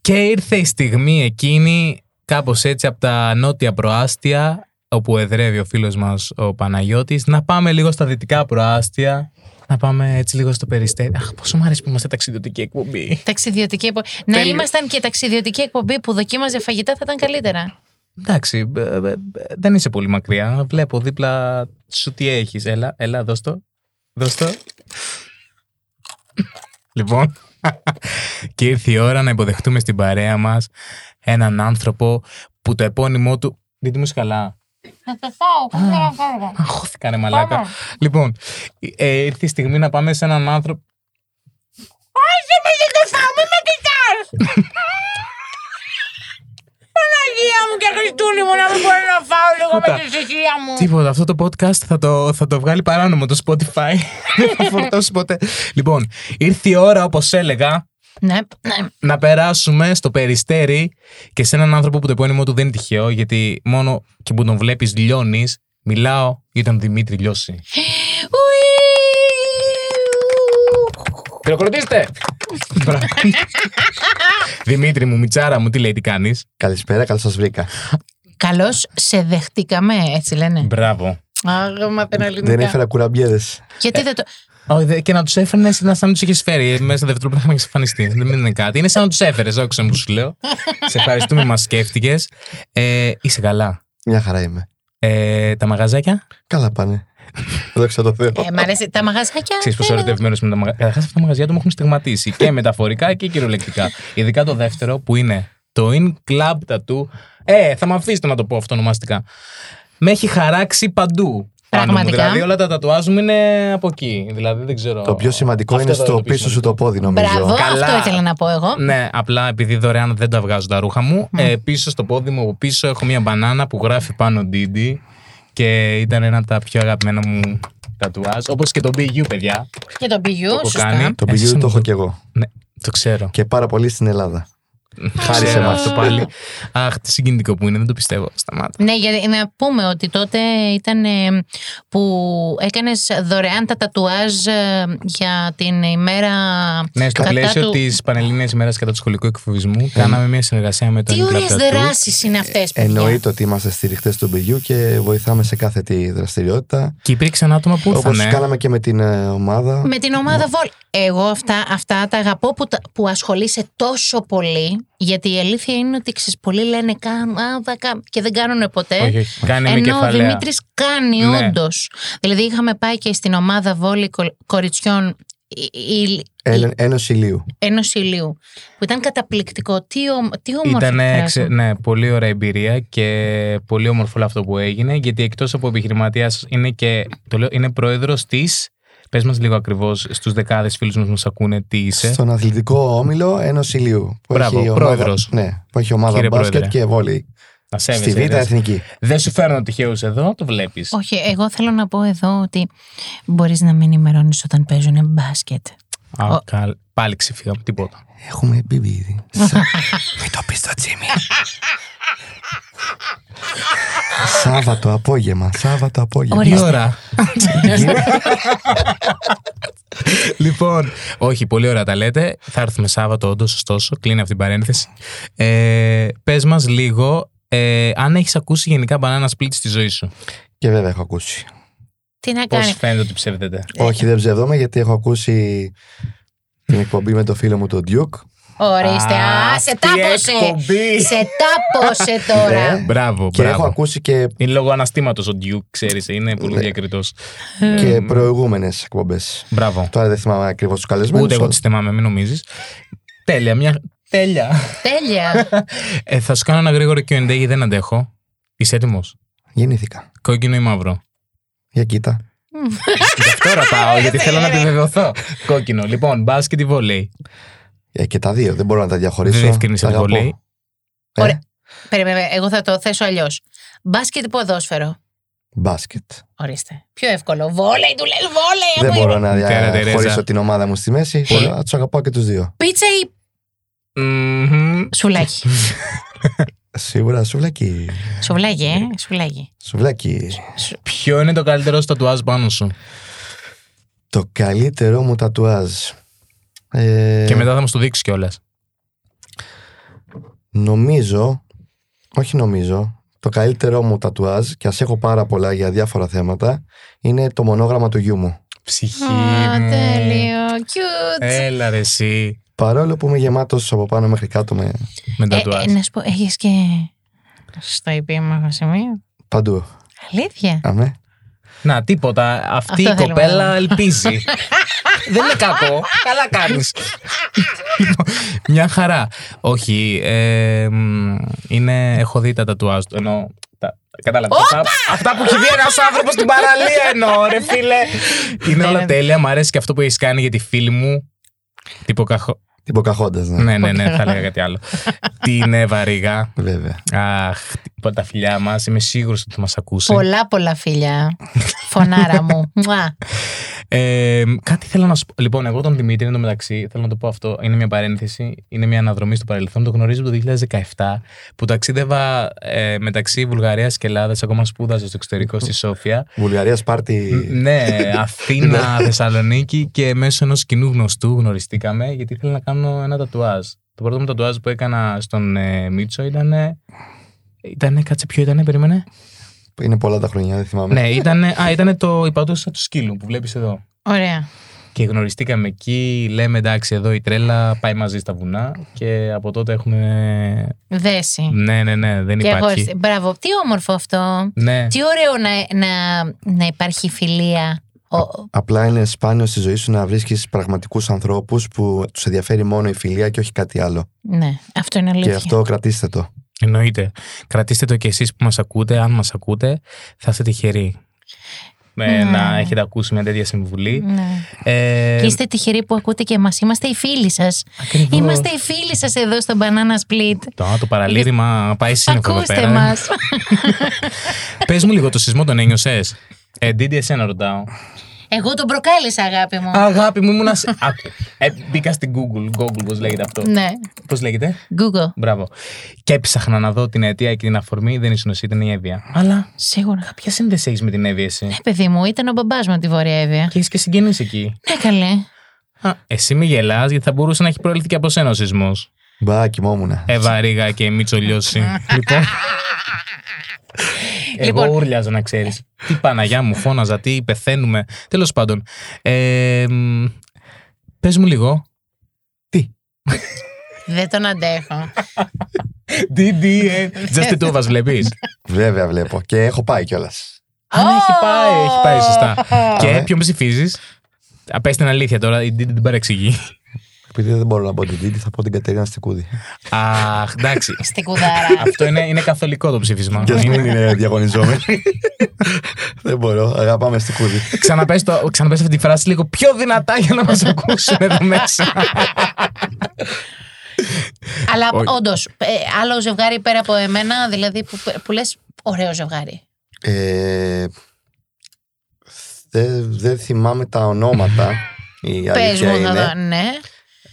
Και ήρθε η στιγμή εκείνη, κάπως έτσι από τα νότια προάστια, όπου εδρεύει ο φίλος μας ο Παναγιώτης, να πάμε λίγο στα δυτικά προάστια, να πάμε έτσι λίγο στο περιστέρι. Αχ, πόσο μου αρέσει που είμαστε ταξιδιωτική εκπομπή. Ταξιδιωτική εκπομπή. Να Τέλειο. ήμασταν και ταξιδιωτική εκπομπή που δοκίμαζε φαγητά θα ήταν καλύτερα. Εντάξει, ε, ε, ε, δεν είσαι πολύ μακριά. Βλέπω δίπλα σου τι έχεις. Έλα, έλα, δώσ' το. Δώσ' το. λοιπόν, και ήρθε η ώρα να υποδεχτούμε στην παρέα μας έναν άνθρωπο που το επώνυμό του... Δείτε μου είσαι καλά. Θα το φάω. δεν θέλω να φάω. Αγχώθηκα, ρε μαλάκα. Λοιπόν, ε, ήρθε η στιγμή να πάμε σε έναν άνθρωπο. Όχι, με δεν το φάω, μην με κοιτάς. Παναγία μου και Χριστούλη μου να μην μπορώ να φάω λίγο με Κοίτα. τη ησυχία μου. Τίποτα, αυτό το podcast θα το, θα το βγάλει παράνομο το Spotify. Δεν θα φορτώσει ποτέ. Λοιπόν, ήρθε η ώρα, όπως έλεγα, Ναι, ναι. να περάσουμε στο περιστέρι και σε έναν άνθρωπο που το επώνυμό του δεν είναι τυχαίο, γιατί μόνο και που τον βλέπεις λιώνεις. Μιλάω για τον Δημήτρη Λιώση. Χειροκροτήστε! Μπράβο. Δημήτρη μου, Μιτσάρα μου, τι λέει, τι κάνεις; Καλησπέρα, καλώς σας βρήκα. Καλώς σε δεχτήκαμε, έτσι λένε. Μπράβο. Άγα, μαθαίνω Δεν ελληνικά. έφερα κουραμπιέδες. Γιατί δεν το. Όχι, δε- και να τους έφερνες ήταν σαν να τους είχες φέρει. ε, Μέσα στα δευτερόλεπτα είχαμε εξαφανιστεί. Δεν είναι κάτι. Είναι σαν να τους έφερες, όχι σαν που σου λέω. Σε ευχαριστούμε, μας σκέφτηκες. Ε, είσαι καλά. Μια χαρά είμαι. Ε, τα μαγαζάκια; Καλά πάνε. Δόξα τω Θεώ. Ε, μ' αρέσει. Τα μαγαζάκια. Ξέρεις πόσο ε, ερωτευμένος με τα μαγαζιά. Καταρχάς, αυτά τα μαγαζιά του μου έχουν στιγματίσει και μεταφορικά και κυριολεκτικά. Ειδικά το δεύτερο που είναι το In Club Tattoo. Ε, θα με αφήσετε να το πω αυτό ονομαστικά. Με έχει χαράξει παντού. πάνω μου. Πραγματικά. Δηλαδή όλα τα τατουάζ μου είναι από εκεί. Δηλαδή δεν ξέρω. Το πιο σημαντικό Αυτό είναι θα στο το πιο πίσω σου το πόδι, νομίζω. Μπράβο, Καλά. αυτό ήθελα να πω εγώ. Ναι, απλά επειδή δωρεάν δεν τα βγάζω τα ρούχα μου. Ε, πίσω στο πόδι μου, από πίσω έχω μια μπανάνα που γράφει πάνω Didi και ήταν ένα από τα πιο αγαπημένα μου τατουάζ. Όπως και το BU, παιδιά. Και τον Το πηγιού, έχω σωστά. κάνει. Το Εσείς πηγείο μου το έχω κι εγώ. Ναι, το ξέρω. Και πάρα πολύ στην Ελλάδα. Χάρη σε Ξέρω εμάς. αυτό πάλι. Αχ, τι συγκινητικό που είναι, δεν το πιστεύω. Σταμάτα. Ναι, γιατί να πούμε ότι τότε ήταν ε, που έκανες δωρεάν τα τατουάζ ε, για την ημέρα Ναι, στο κατά πλαίσιο του- της Πανελλήνιας ημέρας κατά του σχολικού εκφοβισμού, κάναμε μια συνεργασία με τον Τι Club ωραίες Tattoo. δράσεις είναι αυτές, παιδιά. Εννοείται ότι είμαστε στηριχτές του πηγείου και βοηθάμε σε κάθε τη δραστηριότητα. Και υπήρξαν άτομα που Όπως ήρθαν. κάναμε και με την ε, ομάδα. Με την ομάδα Vol. Εγώ αυτά, αυτά τα αγαπώ που, τα- που ασχολείσαι τόσο πολύ. Γιατί η αλήθεια είναι ότι ξέρεις, πολλοί λένε «Κα- α, θα κα-» και δεν κάνουν ποτέ. Όχι, όχι. Κάνει με Ενώ ο κεφαλαία. Δημήτρης κάνει Ναι. όντως. Δηλαδή είχαμε πάει και στην ομάδα βόλη κο- κοριτσιών η- η- η- Έλλην- Ένωση Ηλίου. Ένωση Ηλίου. Που ήταν καταπληκτικό. Τι, ο, τι όμορφο Ήταν πέρασμα. ναι, πολύ ωραία εμπειρία και πολύ όμορφο όλο αυτό που έγινε. Γιατί εκτός από επιχειρηματίας είναι και το λέω, είναι πρόεδρος της. Πες μας λίγο ακριβώς στους δεκάδες φίλους μας που μας ακούνε τι είσαι. Στον αθλητικό όμιλο Ένωσης Ηλίου. Που Μπράβο, έχει πρόεδρος. Ομάδα, ναι, που έχει ομάδα Κύριε μπάσκετ Πρόεδρε. και βόλεϊ. Να Στη σέβεσαι. Β' ρε. Εθνική. Δεν σου φέρνω τυχαίους εδώ, το βλέπεις. Όχι, εγώ θέλω να πω εδώ ότι μπορείς να με ενημερώνει όταν παίζουν μπάσκετ. Πάλι ξεφύγαμε, τίποτα. Έχουμε μπει ήδη. Σα- Μην το πεις στο Τζίμι. Σάββατο απόγευμα. Σάββατο απόγευμα. Ορίστε. Τι ώρα; λοιπόν, όχι, πολύ ωραία τα λέτε. Θα έρθουμε Σάββατο, όντως, ωστόσο. Κλείνει αυτή την παρένθεση. Ε, Πες μας λίγο, ε, αν έχεις ακούσει γενικά μπανάνας split στη ζωή σου. Και βέβαια έχω ακούσει. Τι να Πώς κάνει; φαίνεται ότι ψεύδεται; Όχι, δεν ψευδόμαι γιατί έχω ακούσει την εκπομπή με το φίλο μου τον Duke. Ορίστε. Α, σε αυτή η τάπωσε. εκπομπή. Σε τάπωσε τώρα. Ναι. Μπράβο, Και έχω μπράβο. ακούσει και, Είναι λόγω αναστήματος ο Duke, ξέρεις, είναι πολύ Ναι. διακριτός. και προηγούμενες εκπομπές. Μπράβο. Τώρα δεν θυμάμαι ακριβώς τους καλεσμένους. Ούτε εγώ τις θυμάμαι, μην νομίζεις. Τέλεια, μια. Τέλεια. Τέλεια. Ε, θα σου κάνω ένα γρήγορο QA γιατί δεν αντέχω. Είσαι έτοιμος; Γεννήθηκα. Κόκκινο ή μαύρο; Για κοίτα. Γι' αυτό ρωτάω, γιατί θέλω να επιβεβαιωθώ. Κόκκινο. Λοιπόν, μπάσκετ ή βολέι. Ε, και τα δύο. Δεν μπορώ να τα διαχωρίσω. Δεν διευκρινίσα Τα το αγαπώ. βολέι. Ε, Ωραία. Περίμενε, εγώ θα το θέσω αλλιώς. Μπάσκετ ή ποδόσφαιρο; Μπάσκετ. Ορίστε. Πιο εύκολο. Βόλεϊ, του λες βόλεϊ. Δεν άμα μπορώ είναι. να Τέρα, διαχωρίσω Τερέζα. την ομάδα μου στη μέση. Θα τους αγαπάω και τους δύο. Πίτσα ή Μμμ. σουλάκι. Σίγουρα σουβλάκι. Σουβλάκι, ε. Σουβλάκι. Σουβλάκι. Ποιο είναι το καλύτερο τατουάζ πάνω σου; Το καλύτερο μου τατουάζ. Ε, Και μετά θα μου το δείξεις κιόλας. Νομίζω, όχι νομίζω, το καλύτερό μου τατουάζ, και ας έχω πάρα πολλά για διάφορα θέματα, είναι το μονόγραμμα του γιού μου. Ψυχή. Α, μου. τέλειο. Cute. Έλα ρε εσύ. Παρόλο που είμαι γεμάτος από πάνω μέχρι κάτω με Με Ε, τατουάζ. ε, να σου πω, έχεις και στο επίμαχο σημείο. παντού. Αλήθεια; Αμέ. Να, τίποτα. Αυτή Αυτό η θέλουμε κοπέλα να ελπίζει. Δεν είναι κακό. Καλά κάνεις. Μια χαρά. Όχι. ε, μ, είναι, έχω δει τα τατουάζ του. Ενώ τα, Κατάλαβες. Αυτά, αυτά που έχει δει ένας άνθρωπος στην παραλία εννοώ, ρε φίλε. Είναι όλα Ναι. τέλεια. Μ' αρέσει και αυτό που έχεις κάνει για τη φίλη μου. Τύπο καχο... Την Ποκαχόντα, ναι. Ναι, ναι, ναι, θα έλεγα κάτι άλλο. Την Εύα Ρίγα. Βέβαια. Αχ, τι- τα φιλιά μας. Είμαι σίγουρος ότι θα μας ακούσει. Πολλά πολλά φίλια. Φωνάρα μου. Μουα. Ε, κάτι θέλω να σου πω. Λοιπόν, εγώ τον Δημήτρη εν τω μεταξύ, θέλω να το πω αυτό. Είναι μια παρένθεση, είναι μια αναδρομή στο παρελθόν. Το γνωρίζω από το 2017 που ταξίδευα ε, μεταξύ Βουλγαρίας και Ελλάδας. Ακόμα σπούδαζα στο εξωτερικό στη Σόφια. Βουλγαρία Σπάρτη. ναι, Αθήνα, Θεσσαλονίκη και μέσω ενός κοινού γνωστού γνωριστήκαμε γιατί ήθελα να κάνω ένα τατουάζ. Το πρώτο μου τατουάζ που έκανα στον ε, Μίτσο ήταν. Ήτανε, κάτσε ποιο ήτανε, περίμενε. Είναι πολλά τα χρόνια, δεν θυμάμαι. ναι, ήτανε, α, ήτανε το υπατόσα του σκύλου που βλέπεις εδώ. Ωραία. Και γνωριστήκαμε εκεί, λέμε εντάξει εδώ η τρέλα πάει μαζί στα βουνά και από τότε έχουμε... Δέση. Ναι, ναι, ναι, δεν Και εγώ, υπάρχει. μπράβο, τι όμορφο αυτό. Ναι, Τι ωραίο να, να, να υπάρχει φιλία. Ο- Απλά είναι σπάνιο στη ζωή σου να βρίσκεις πραγματικούς ανθρώπους που τους ενδιαφέρει μόνο η φιλία και όχι κάτι άλλο. ναι, αυτό είναι αλήθεια. Και αυτό κρατήστε το. Εννοείται. Κρατήστε το και εσείς που μας ακούτε, αν μας ακούτε, θα είστε τυχεροί. Με Ναι. να έχετε ακούσει μια τέτοια συμβουλή. Ναι. Ε, Και είστε τυχεροί που ακούτε και εμάς. Είμαστε οι φίλοι σας. ακριβώς. Είμαστε οι φίλοι σας εδώ στο Banana Split. Το, το παραλήρημα πάει σύννεφο εδώ Ακούστε πέρα. μας. Πες μου λίγο το σεισμό τον ένιωσες; Ε, Ντίντι, εσένα ρωτάω. Εγώ τον προκάλεσα αγάπη μου. Αγάπη μου, ήμουνα. σε- Άκου. Ε, μπήκα στην Google. Google, πώς λέγεται αυτό. ναι, Πώς λέγεται; Google. Μπράβο. Και έψαχνα να δω την αιτία και την αφορμή. Δεν ήσουν εσύ, ήταν η Εύβοια. Αλλά Σίγουρα. ποια σύνδεση έχει με την Εύβοια εσύ. Ε, παιδί μου, ήταν ο μπαμπάς μου από τη Βόρεια Εύβοια. Και έχει και συγγενεί εκεί. Ναι, καλέ. Α, εσύ μη γελάς, γιατί θα μπορούσε να έχει προέλθει και από σένα ο σεισμός. Μπα, κοιμόμουν. Εύα Ρίγα και Μίτσο Λιώση. λοιπόν. Εγώ Λοιπόν. ούρλιαζα να ξέρεις. Τι Παναγιά μου, φώναζα, τι πεθαίνουμε. Τέλος πάντων. Ε, Πες μου λίγο. Τι; Δεν τον αντέχω. Τι, τι, ε. Just το vas βλέπεις; Βέβαια, βλέπω. Και έχω πάει κιόλας. Α, ναι, έχει πάει, έχει πάει σωστά. και Ε. ποιον ψηφίζεις; Πες την αλήθεια τώρα, η Ντίντι την παρεξηγεί. Επειδή δεν μπορώ να πω την Τίτη, θα πω την Κατερίνα Στικούδη. Αχ, εντάξει. Στην κουδάρα. Αυτό είναι, είναι καθολικό το ψήφισμα. Και ας Είναι- μην είναι διαγωνιζόμενη. δεν μπορώ. Αγαπάμε Στικούδη. Ξαναπες, το, ξαναπες αυτή τη φράση λίγο πιο δυνατά για να μας ακούσουν εδώ μέσα. Αλλά Όχι. όντως, άλλο ζευγάρι πέρα από εμένα, δηλαδή που, που λες ωραίο ζευγάρι. Ε, δεν δεν θυμάμαι τα ονόματα. Η Πες αλήθεια μου, θα είναι. δω, ναι.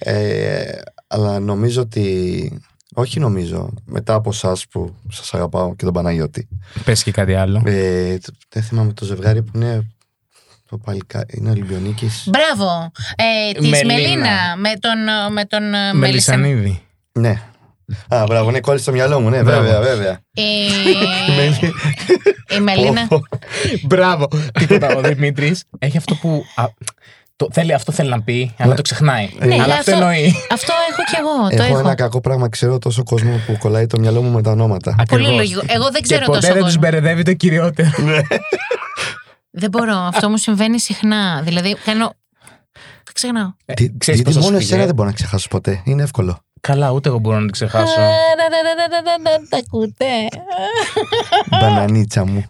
Ε, αλλά νομίζω ότι. Όχι νομίζω. Μετά από εσά που σας αγαπάω και τον Παναγιώτη. Πες και κάτι άλλο. Ε, το- δεν θυμάμαι το ζευγάρι που είναι. Το παλικά, είναι Ολυμπιονίκης. Μπράβο. Ε, Της Μελίνα. Μελίνα με τον, με τον ε, Μελισανίδη. Μελισανίδη. Ναι. Α, μπράβο, ναι, κόλλησε στο μυαλό μου, ναι, Μπράβο. βέβαια, βέβαια. Η, η Μελίνα. Πω, πω. Μπράβο. Τίποτα. Ο Δημήτρης έχει αυτό που. Α, το, θέλει, αυτό θέλει να πει, αλλά το ξεχνάει. Ναι, αλλά αλλά αυτό αυτό- εννοεί. Αυτό έχω κι εγώ. Το Έχω έχω. ένα κακό πράγμα, ξέρω τόσο κόσμο που κολλάει το μυαλό μου με τα ονόματα. Πολύ Ακριβώς. λογικό. Εγώ δεν Και ξέρω ποτέ τόσο δεν τους κόσμο. μπερδεύει το κυριότερο. Δεν μπορώ. Αυτό μου συμβαίνει συχνά. Δηλαδή, κάνω. Τα ξεχνάω. Τι, ξέρεις τι, πόσο μόνο σφιγέ. εσένα δεν μπορώ να ξεχάσω ποτέ. Είναι εύκολο. Καλά, ούτε εγώ μπορώ να την ξεχάσω. Τα ακούτε. Μπανανίτσα μου.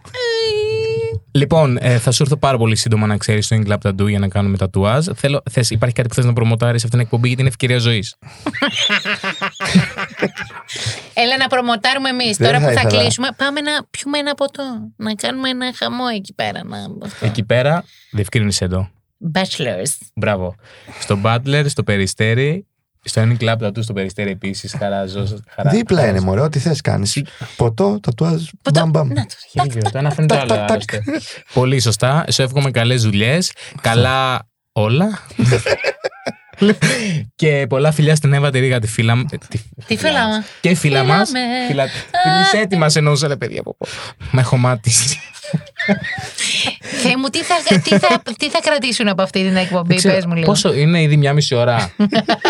Λοιπόν, ε, θα σου έρθω πάρα πολύ σύντομα να ξέρεις το Club Tattoo για να κάνουμε τατουάζ. Θέλω, θες, υπάρχει κάτι που θες να προμοτάρεις αυτήν την εκπομπή γιατί είναι ευκαιρία ζωής; Έλα να προμοτάρουμε εμείς. Δεν Τώρα θα που θα ήθελα. κλείσουμε, πάμε να πιούμε ένα ποτό. Να κάνουμε ένα χαμό εκεί πέρα. Να... αυτό. Εκεί πέρα, διευκρίνησε το. Bachelors. Μπράβο. Στο Butler, στο Περιστέρι, στο Any Club Tattoo στο Περιστέρι επίσης. Χαράζω. Χαρά, Δίπλα χαράζω. είναι, μωρέ, ό,τι θες κάνεις. Ποτό, τατουάζ, Ποτό. μπαμ μπαμ. Να το. Χίλιο, το ένα φαίνεται το άλλο. Τακ, τακ, άλλωστε. Πολύ σωστά. Σου εύχομαι καλές δουλειές. Καλά όλα. και πολλά φιλιά στην Εύα τη Ρίγα, τη φίλα μου. τη- Τι φέλα. Και φίλα μας. Φίλαμε. Φίλα τη έτοιμα εννοούσα, ρε παιδιά. πω, πω. Με έχω μάτισει. Θεέ μου, τι θα, τι, θα, τι θα κρατήσουν από αυτή την εκπομπή, Δεν ξέρω, πες μου λίγο. Πόσο είναι ήδη μια μισή ώρα.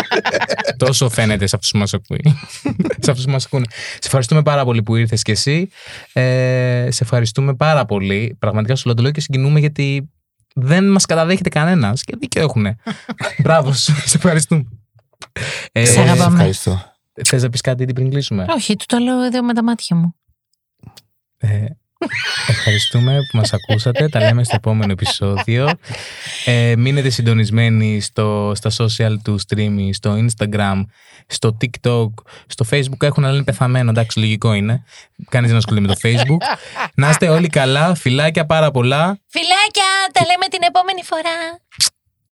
Τόσο φαίνεται σε αυτούς που μας ακούει. σε αυτούς που μας ακούνε. Σε ευχαριστούμε πάρα πολύ που ήρθες κι εσύ. Ε, σε ευχαριστούμε πάρα πολύ. Πραγματικά σου λέω το λέω και συγκινούμε γιατί δεν μας καταδέχεται κανένας. Και δίκιο έχουν. Μπράβο σου. Σε ευχαριστούμε. Ε, Σε Εγώ σας αγαπάμε. Ευχαριστώ. Θες να πεις κάτι ήδη πριν κλείσουμε; Όχι, του το λέω εδώ με τα μάτια μου. Ε, Ευχαριστούμε που μας ακούσατε. Τα λέμε στο επόμενο επεισόδιο. Ε, μείνετε συντονισμένοι στο, στα social του stream, στο Instagram, στο TikTok, στο Facebook. Έχουν αλλά είναι πεθαμένο. Εντάξει, λογικό είναι. Κανείς δεν ασχολείται με το Facebook. Να είστε όλοι καλά. Φιλάκια πάρα πολλά. Φιλάκια, τα λέμε την επόμενη φορά.